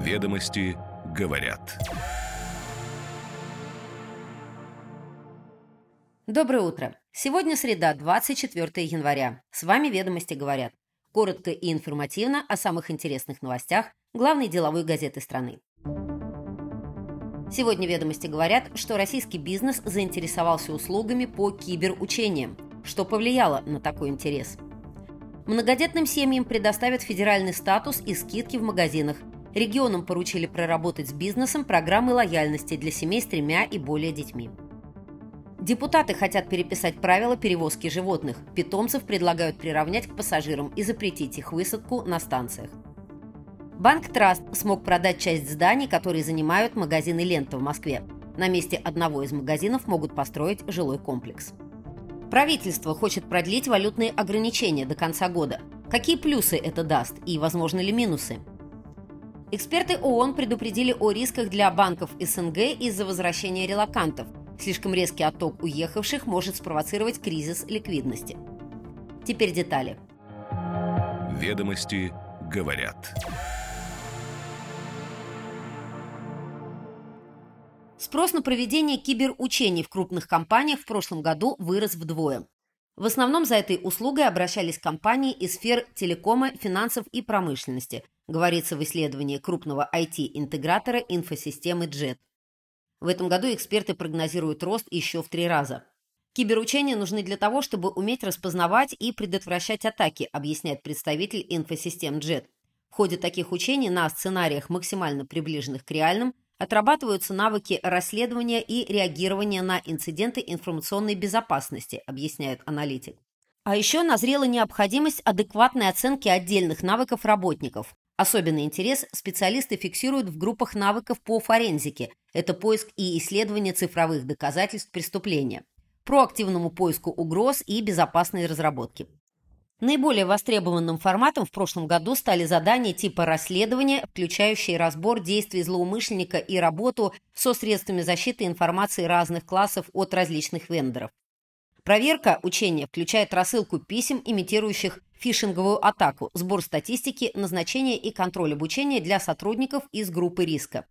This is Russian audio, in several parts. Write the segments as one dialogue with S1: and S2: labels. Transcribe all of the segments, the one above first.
S1: Ведомости говорят.
S2: Доброе утро. Сегодня среда, 24 января. С вами «Ведомости говорят». Коротко и информативно о самых интересных новостях главной деловой газеты страны. Сегодня «Ведомости говорят», что российский бизнес заинтересовался услугами по киберучениям, что повлияло на такой интерес. Многодетным семьям предоставят федеральный статус и скидки в магазинах. Регионам поручили проработать с бизнесом программы лояльности для семей с тремя и более детьми. Депутаты хотят переписать правила перевозки животных. Питомцев предлагают приравнять к пассажирам и запретить их высадку на станциях. Банк Траст смог продать часть зданий, которые занимают магазины «Лента» в Москве. На месте одного из магазинов могут построить жилой комплекс. Правительство хочет продлить валютные ограничения до конца года. Какие плюсы это даст и возможны ли минусы? Эксперты ООН предупредили о рисках для банков СНГ из-за возвращения релакантов. Слишком резкий отток уехавших может спровоцировать кризис ликвидности. Теперь детали.
S1: Ведомости говорят.
S2: Спрос на проведение киберучений в крупных компаниях в прошлом году вырос вдвое. В основном за этой услугой обращались компании из сфер телекома, финансов и промышленности, говорится в исследовании крупного IT-интегратора инфосистемы JET. В этом году эксперты прогнозируют рост еще в три раза. Киберучения нужны для того, чтобы уметь распознавать и предотвращать атаки, объясняет представитель инфосистем JET. В ходе таких учений на сценариях, максимально приближенных к реальным, Отрабатываются навыки расследования и реагирования на инциденты информационной безопасности, объясняет аналитик. А еще назрела необходимость адекватной оценки отдельных навыков работников. Особенный интерес специалисты фиксируют в группах навыков по форензике. Это поиск и исследование цифровых доказательств преступления, проактивному поиску угроз и безопасной разработки. Наиболее востребованным форматом в прошлом году стали задания типа расследования, включающие разбор действий злоумышленника и работу со средствами защиты информации разных классов от различных вендоров. Проверка учения включает рассылку писем, имитирующих фишинговую атаку, сбор статистики, назначение и контроль обучения для сотрудников из группы риска.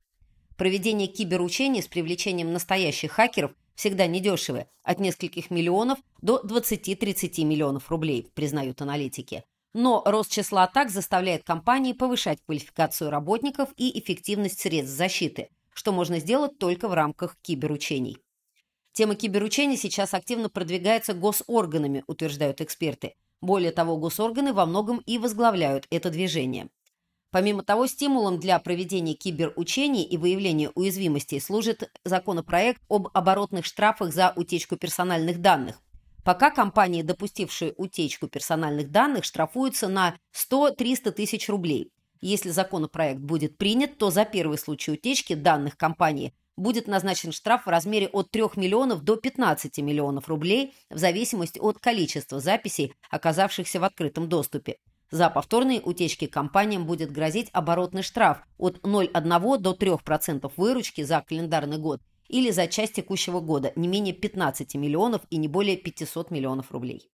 S2: Проведение киберучений с привлечением настоящих хакеров всегда недешевы, от нескольких миллионов до 20-30 миллионов рублей, признают аналитики. Но рост числа атак заставляет компании повышать квалификацию работников и эффективность средств защиты, что можно сделать только в рамках киберучений. Тема киберучений сейчас активно продвигается госорганами, утверждают эксперты. Более того, госорганы во многом и возглавляют это движение. Помимо того, стимулом для проведения киберучений и выявления уязвимостей служит законопроект об оборотных штрафах за утечку персональных данных. Пока компании, допустившие утечку персональных данных, штрафуются на 100-300 тысяч рублей. Если законопроект будет принят, то за первый случай утечки данных компании будет назначен штраф в размере от 3 миллионов до 15 миллионов рублей в зависимости от количества записей, оказавшихся в открытом доступе. За повторные утечки компаниям будет грозить оборотный штраф от 0,1 до 3% выручки за календарный год или за часть текущего года не менее 15 миллионов и не более 500 миллионов рублей.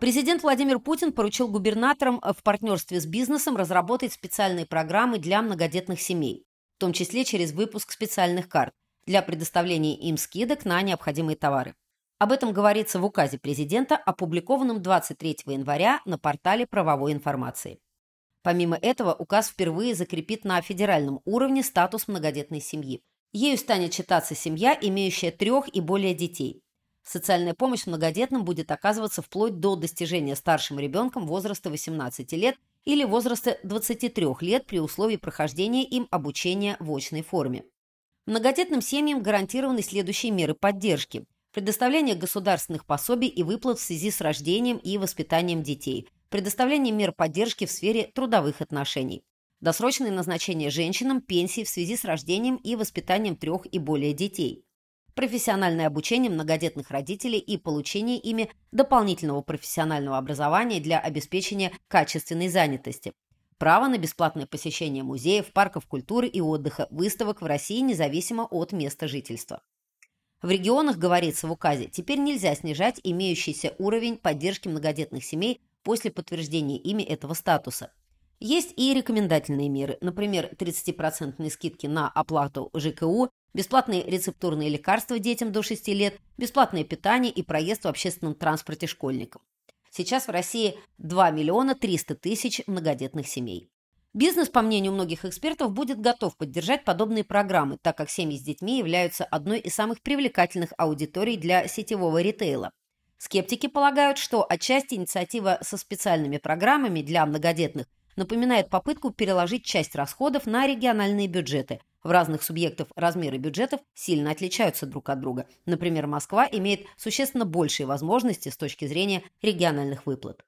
S2: Президент Владимир Путин поручил губернаторам в партнерстве с бизнесом разработать специальные программы для многодетных семей, в том числе через выпуск специальных карт для предоставления им скидок на необходимые товары. Об этом говорится в указе президента, опубликованном 23 января на портале правовой информации. Помимо этого, указ впервые закрепит на федеральном уровне статус многодетной семьи. Ею станет считаться семья, имеющая трех и более детей. Социальная помощь многодетным будет оказываться вплоть до достижения старшим ребенком возраста 18 лет или возраста 23 лет при условии прохождения им обучения в очной форме. Многодетным семьям гарантированы следующие меры поддержки. Предоставление государственных пособий и выплат в связи с рождением и воспитанием детей. Предоставление мер поддержки в сфере трудовых отношений. Досрочное назначение женщинам пенсий в связи с рождением и воспитанием трех и более детей. Профессиональное обучение многодетных родителей и получение ими дополнительного профессионального образования для обеспечения качественной занятости. Право на бесплатное посещение музеев, парков культуры и отдыха, выставок в России независимо от места жительства. В регионах, говорится в указе, теперь нельзя снижать имеющийся уровень поддержки многодетных семей после подтверждения ими этого статуса. Есть и рекомендательные меры, например, 30% скидки на оплату ЖКУ, бесплатные рецептурные лекарства детям до 6 лет, бесплатное питание и проезд в общественном транспорте школьникам. Сейчас в России 2 миллиона 300 тысяч многодетных семей. Бизнес, по мнению многих экспертов, будет готов поддержать подобные программы, так как семьи с детьми являются одной из самых привлекательных аудиторий для сетевого ритейла. Скептики полагают, что отчасти инициатива со специальными программами для многодетных напоминает попытку переложить часть расходов на региональные бюджеты. В разных субъектов размеры бюджетов сильно отличаются друг от друга. Например, Москва имеет существенно большие возможности с точки зрения региональных выплат.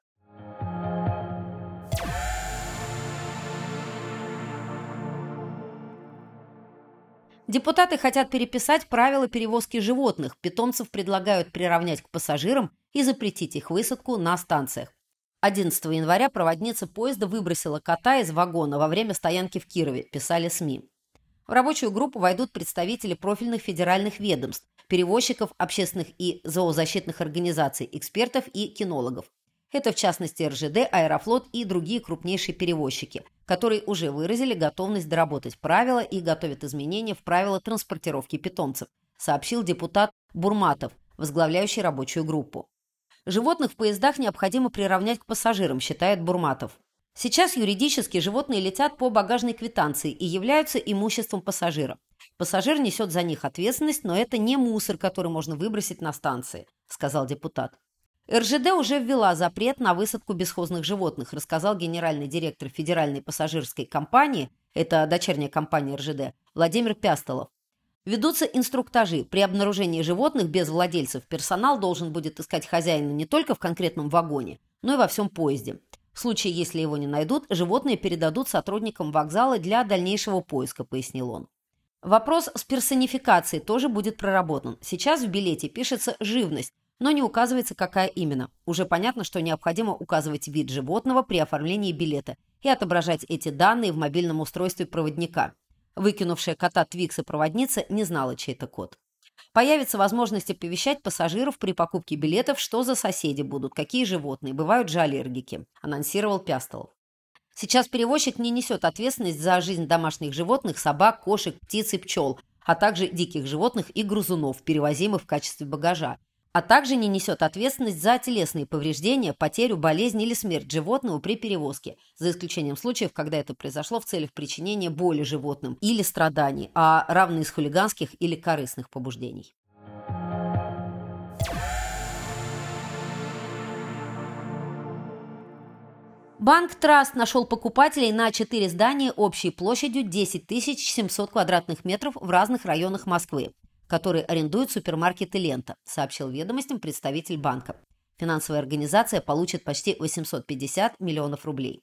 S2: Депутаты хотят переписать правила перевозки животных. Питомцев предлагают приравнять к пассажирам и запретить их высадку на станциях. 11 января проводница поезда выбросила кота из вагона во время стоянки в Кирове, писали СМИ. В рабочую группу войдут представители профильных федеральных ведомств, перевозчиков, общественных и зоозащитных организаций, экспертов и кинологов. Это в частности РЖД, Аэрофлот и другие крупнейшие перевозчики, которые уже выразили готовность доработать правила и готовят изменения в правила транспортировки питомцев, сообщил депутат Бурматов, возглавляющий рабочую группу. Животных в поездах необходимо приравнять к пассажирам, считает Бурматов. Сейчас юридически животные летят по багажной квитанции и являются имуществом пассажира. Пассажир несет за них ответственность, но это не мусор, который можно выбросить на станции, сказал депутат. РЖД уже ввела запрет на высадку бесхозных животных, рассказал генеральный директор Федеральной пассажирской компании, это дочерняя компания РЖД, Владимир Пястолов. Ведутся инструктажи. При обнаружении животных без владельцев персонал должен будет искать хозяина не только в конкретном вагоне, но и во всем поезде. В случае, если его не найдут, животные передадут сотрудникам вокзала для дальнейшего поиска, пояснил он. Вопрос с персонификацией тоже будет проработан. Сейчас в билете пишется «живность», но не указывается, какая именно. Уже понятно, что необходимо указывать вид животного при оформлении билета и отображать эти данные в мобильном устройстве проводника. Выкинувшая кота Твикса проводница не знала, чей это кот. Появится возможность оповещать пассажиров при покупке билетов, что за соседи будут, какие животные, бывают же аллергики, анонсировал Пястолов. Сейчас перевозчик не несет ответственность за жизнь домашних животных, собак, кошек, птиц и пчел, а также диких животных и грузунов, перевозимых в качестве багажа а также не несет ответственность за телесные повреждения, потерю, болезнь или смерть животного при перевозке, за исключением случаев, когда это произошло в целях причинения боли животным или страданий, а равно из хулиганских или корыстных побуждений. Банк Траст нашел покупателей на 4 здания общей площадью 10 700 квадратных метров в разных районах Москвы который арендует супермаркеты «Лента», сообщил ведомостям представитель банка. Финансовая организация получит почти 850 миллионов рублей.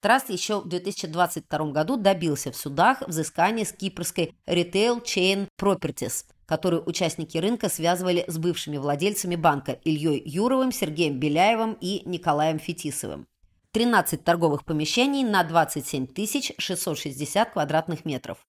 S2: Траст еще в 2022 году добился в судах взыскания с кипрской Retail Chain Properties, которую участники рынка связывали с бывшими владельцами банка Ильей Юровым, Сергеем Беляевым и Николаем Фетисовым. 13 торговых помещений на 27 660 квадратных метров.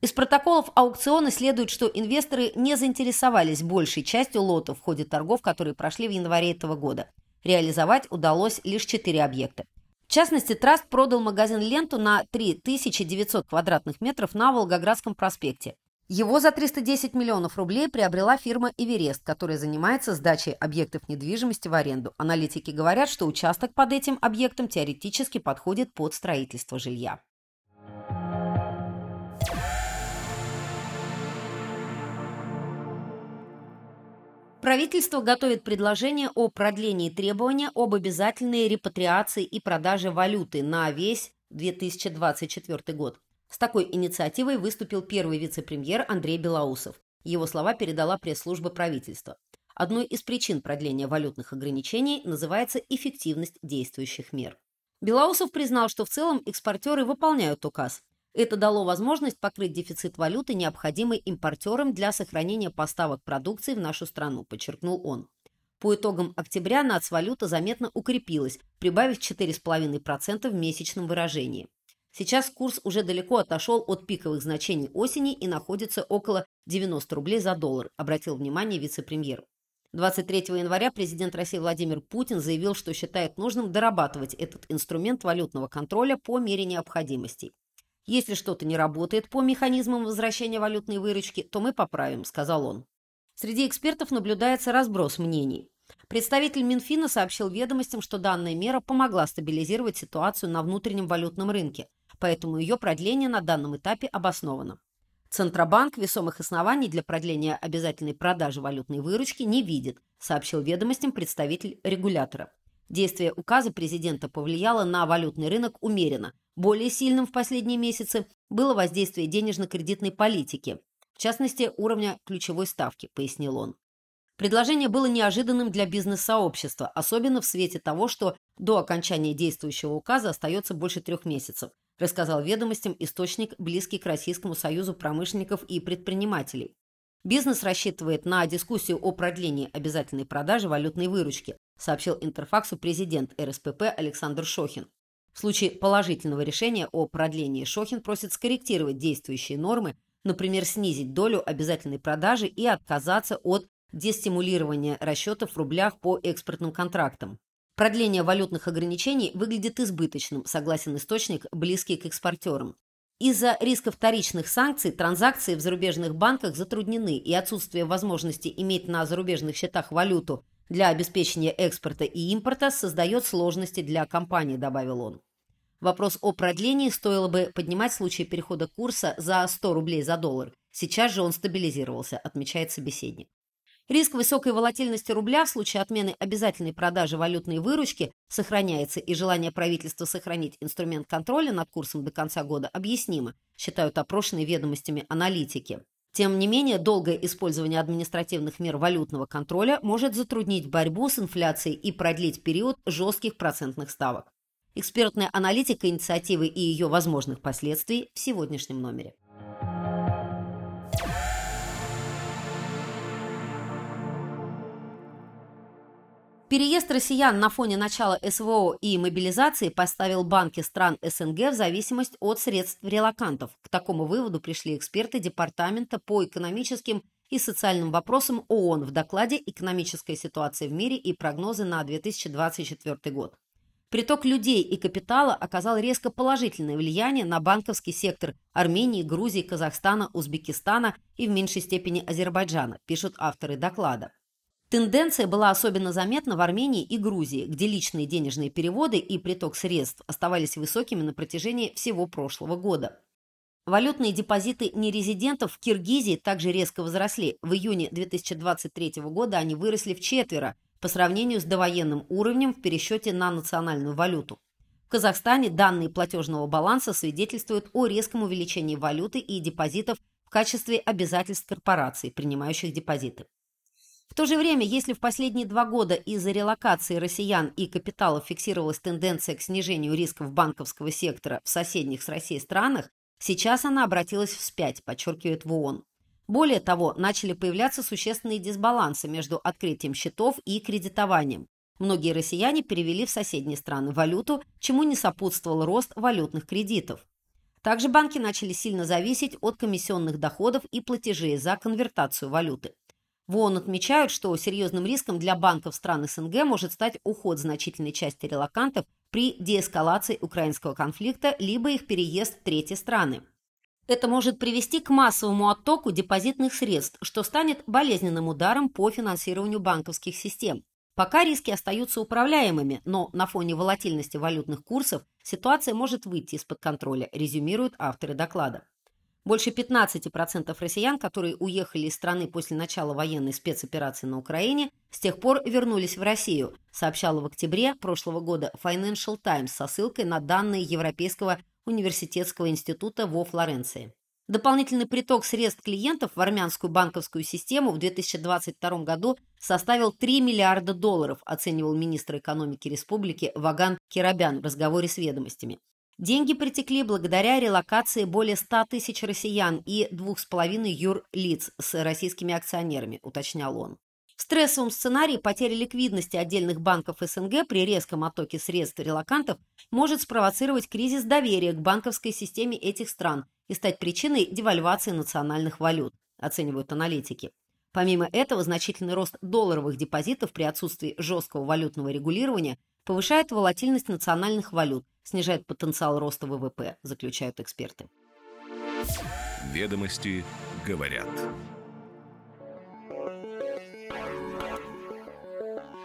S2: Из протоколов аукциона следует, что инвесторы не заинтересовались большей частью лотов в ходе торгов, которые прошли в январе этого года. Реализовать удалось лишь 4 объекта. В частности, Траст продал магазин «Ленту» на 3900 квадратных метров на Волгоградском проспекте. Его за 310 миллионов рублей приобрела фирма «Эверест», которая занимается сдачей объектов недвижимости в аренду. Аналитики говорят, что участок под этим объектом теоретически подходит под строительство жилья. Правительство готовит предложение о продлении требования об обязательной репатриации и продаже валюты на весь 2024 год. С такой инициативой выступил первый вице-премьер Андрей Белоусов. Его слова передала пресс-служба правительства. Одной из причин продления валютных ограничений называется эффективность действующих мер. Белоусов признал, что в целом экспортеры выполняют указ, это дало возможность покрыть дефицит валюты, необходимый импортерам для сохранения поставок продукции в нашу страну, подчеркнул он. По итогам октября нацвалюта заметно укрепилась, прибавив 4,5% в месячном выражении. Сейчас курс уже далеко отошел от пиковых значений осени и находится около 90 рублей за доллар, обратил внимание вице-премьер. 23 января президент России Владимир Путин заявил, что считает нужным дорабатывать этот инструмент валютного контроля по мере необходимости. Если что-то не работает по механизмам возвращения валютной выручки, то мы поправим, сказал он. Среди экспертов наблюдается разброс мнений. Представитель Минфина сообщил ведомостям, что данная мера помогла стабилизировать ситуацию на внутреннем валютном рынке, поэтому ее продление на данном этапе обосновано. Центробанк весомых оснований для продления обязательной продажи валютной выручки не видит, сообщил ведомостям представитель регулятора. Действие указа президента повлияло на валютный рынок умеренно. Более сильным в последние месяцы было воздействие денежно-кредитной политики, в частности, уровня ключевой ставки, пояснил он. Предложение было неожиданным для бизнес-сообщества, особенно в свете того, что до окончания действующего указа остается больше трех месяцев, рассказал ведомостям источник, близкий к Российскому союзу промышленников и предпринимателей. Бизнес рассчитывает на дискуссию о продлении обязательной продажи валютной выручки, сообщил Интерфаксу президент РСПП Александр Шохин. В случае положительного решения о продлении Шохин просит скорректировать действующие нормы, например, снизить долю обязательной продажи и отказаться от дестимулирования расчетов в рублях по экспортным контрактам. Продление валютных ограничений выглядит избыточным, согласен источник, близкий к экспортерам. Из-за риска вторичных санкций транзакции в зарубежных банках затруднены, и отсутствие возможности иметь на зарубежных счетах валюту для обеспечения экспорта и импорта создает сложности для компаний, добавил он. Вопрос о продлении стоило бы поднимать в случае перехода курса за 100 рублей за доллар. Сейчас же он стабилизировался, отмечает собеседник. Риск высокой волатильности рубля в случае отмены обязательной продажи валютной выручки сохраняется, и желание правительства сохранить инструмент контроля над курсом до конца года объяснимо, считают опрошенные ведомостями аналитики. Тем не менее, долгое использование административных мер валютного контроля может затруднить борьбу с инфляцией и продлить период жестких процентных ставок. Экспертная аналитика инициативы и ее возможных последствий в сегодняшнем номере. Переезд россиян на фоне начала СВО и мобилизации поставил банки стран СНГ в зависимость от средств релакантов. К такому выводу пришли эксперты Департамента по экономическим и социальным вопросам ООН в докладе «Экономическая ситуация в мире и прогнозы на 2024 год». Приток людей и капитала оказал резко положительное влияние на банковский сектор Армении, Грузии, Казахстана, Узбекистана и в меньшей степени Азербайджана, пишут авторы доклада. Тенденция была особенно заметна в Армении и Грузии, где личные денежные переводы и приток средств оставались высокими на протяжении всего прошлого года. Валютные депозиты нерезидентов в Киргизии также резко возросли. В июне 2023 года они выросли в четверо по сравнению с довоенным уровнем в пересчете на национальную валюту. В Казахстане данные платежного баланса свидетельствуют о резком увеличении валюты и депозитов в качестве обязательств корпораций, принимающих депозиты. В то же время, если в последние два года из-за релокации россиян и капиталов фиксировалась тенденция к снижению рисков банковского сектора в соседних с Россией странах, сейчас она обратилась вспять, подчеркивает в ООН. Более того, начали появляться существенные дисбалансы между открытием счетов и кредитованием. Многие россияне перевели в соседние страны валюту, чему не сопутствовал рост валютных кредитов. Также банки начали сильно зависеть от комиссионных доходов и платежей за конвертацию валюты. В ООН отмечают, что серьезным риском для банков стран СНГ может стать уход значительной части релакантов при деэскалации украинского конфликта либо их переезд в третьи страны. Это может привести к массовому оттоку депозитных средств, что станет болезненным ударом по финансированию банковских систем. Пока риски остаются управляемыми, но на фоне волатильности валютных курсов ситуация может выйти из-под контроля, резюмируют авторы доклада. Больше 15% россиян, которые уехали из страны после начала военной спецоперации на Украине, с тех пор вернулись в Россию, сообщала в октябре прошлого года Financial Times со ссылкой на данные Европейского университетского института во Флоренции. Дополнительный приток средств клиентов в армянскую банковскую систему в 2022 году составил 3 миллиарда долларов, оценивал министр экономики республики Ваган Кирабян в разговоре с ведомостями. Деньги притекли благодаря релокации более 100 тысяч россиян и 2,5 юрлиц с российскими акционерами, уточнял он. В стрессовом сценарии потеря ликвидности отдельных банков СНГ при резком оттоке средств релакантов может спровоцировать кризис доверия к банковской системе этих стран и стать причиной девальвации национальных валют, оценивают аналитики. Помимо этого, значительный рост долларовых депозитов при отсутствии жесткого валютного регулирования повышает волатильность национальных валют, снижает потенциал роста ВВП, заключают эксперты.
S1: Ведомости говорят.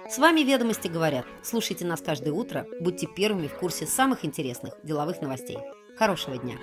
S2: С вами «Ведомости говорят». Слушайте нас каждое утро, будьте первыми в курсе самых интересных деловых новостей. Хорошего дня!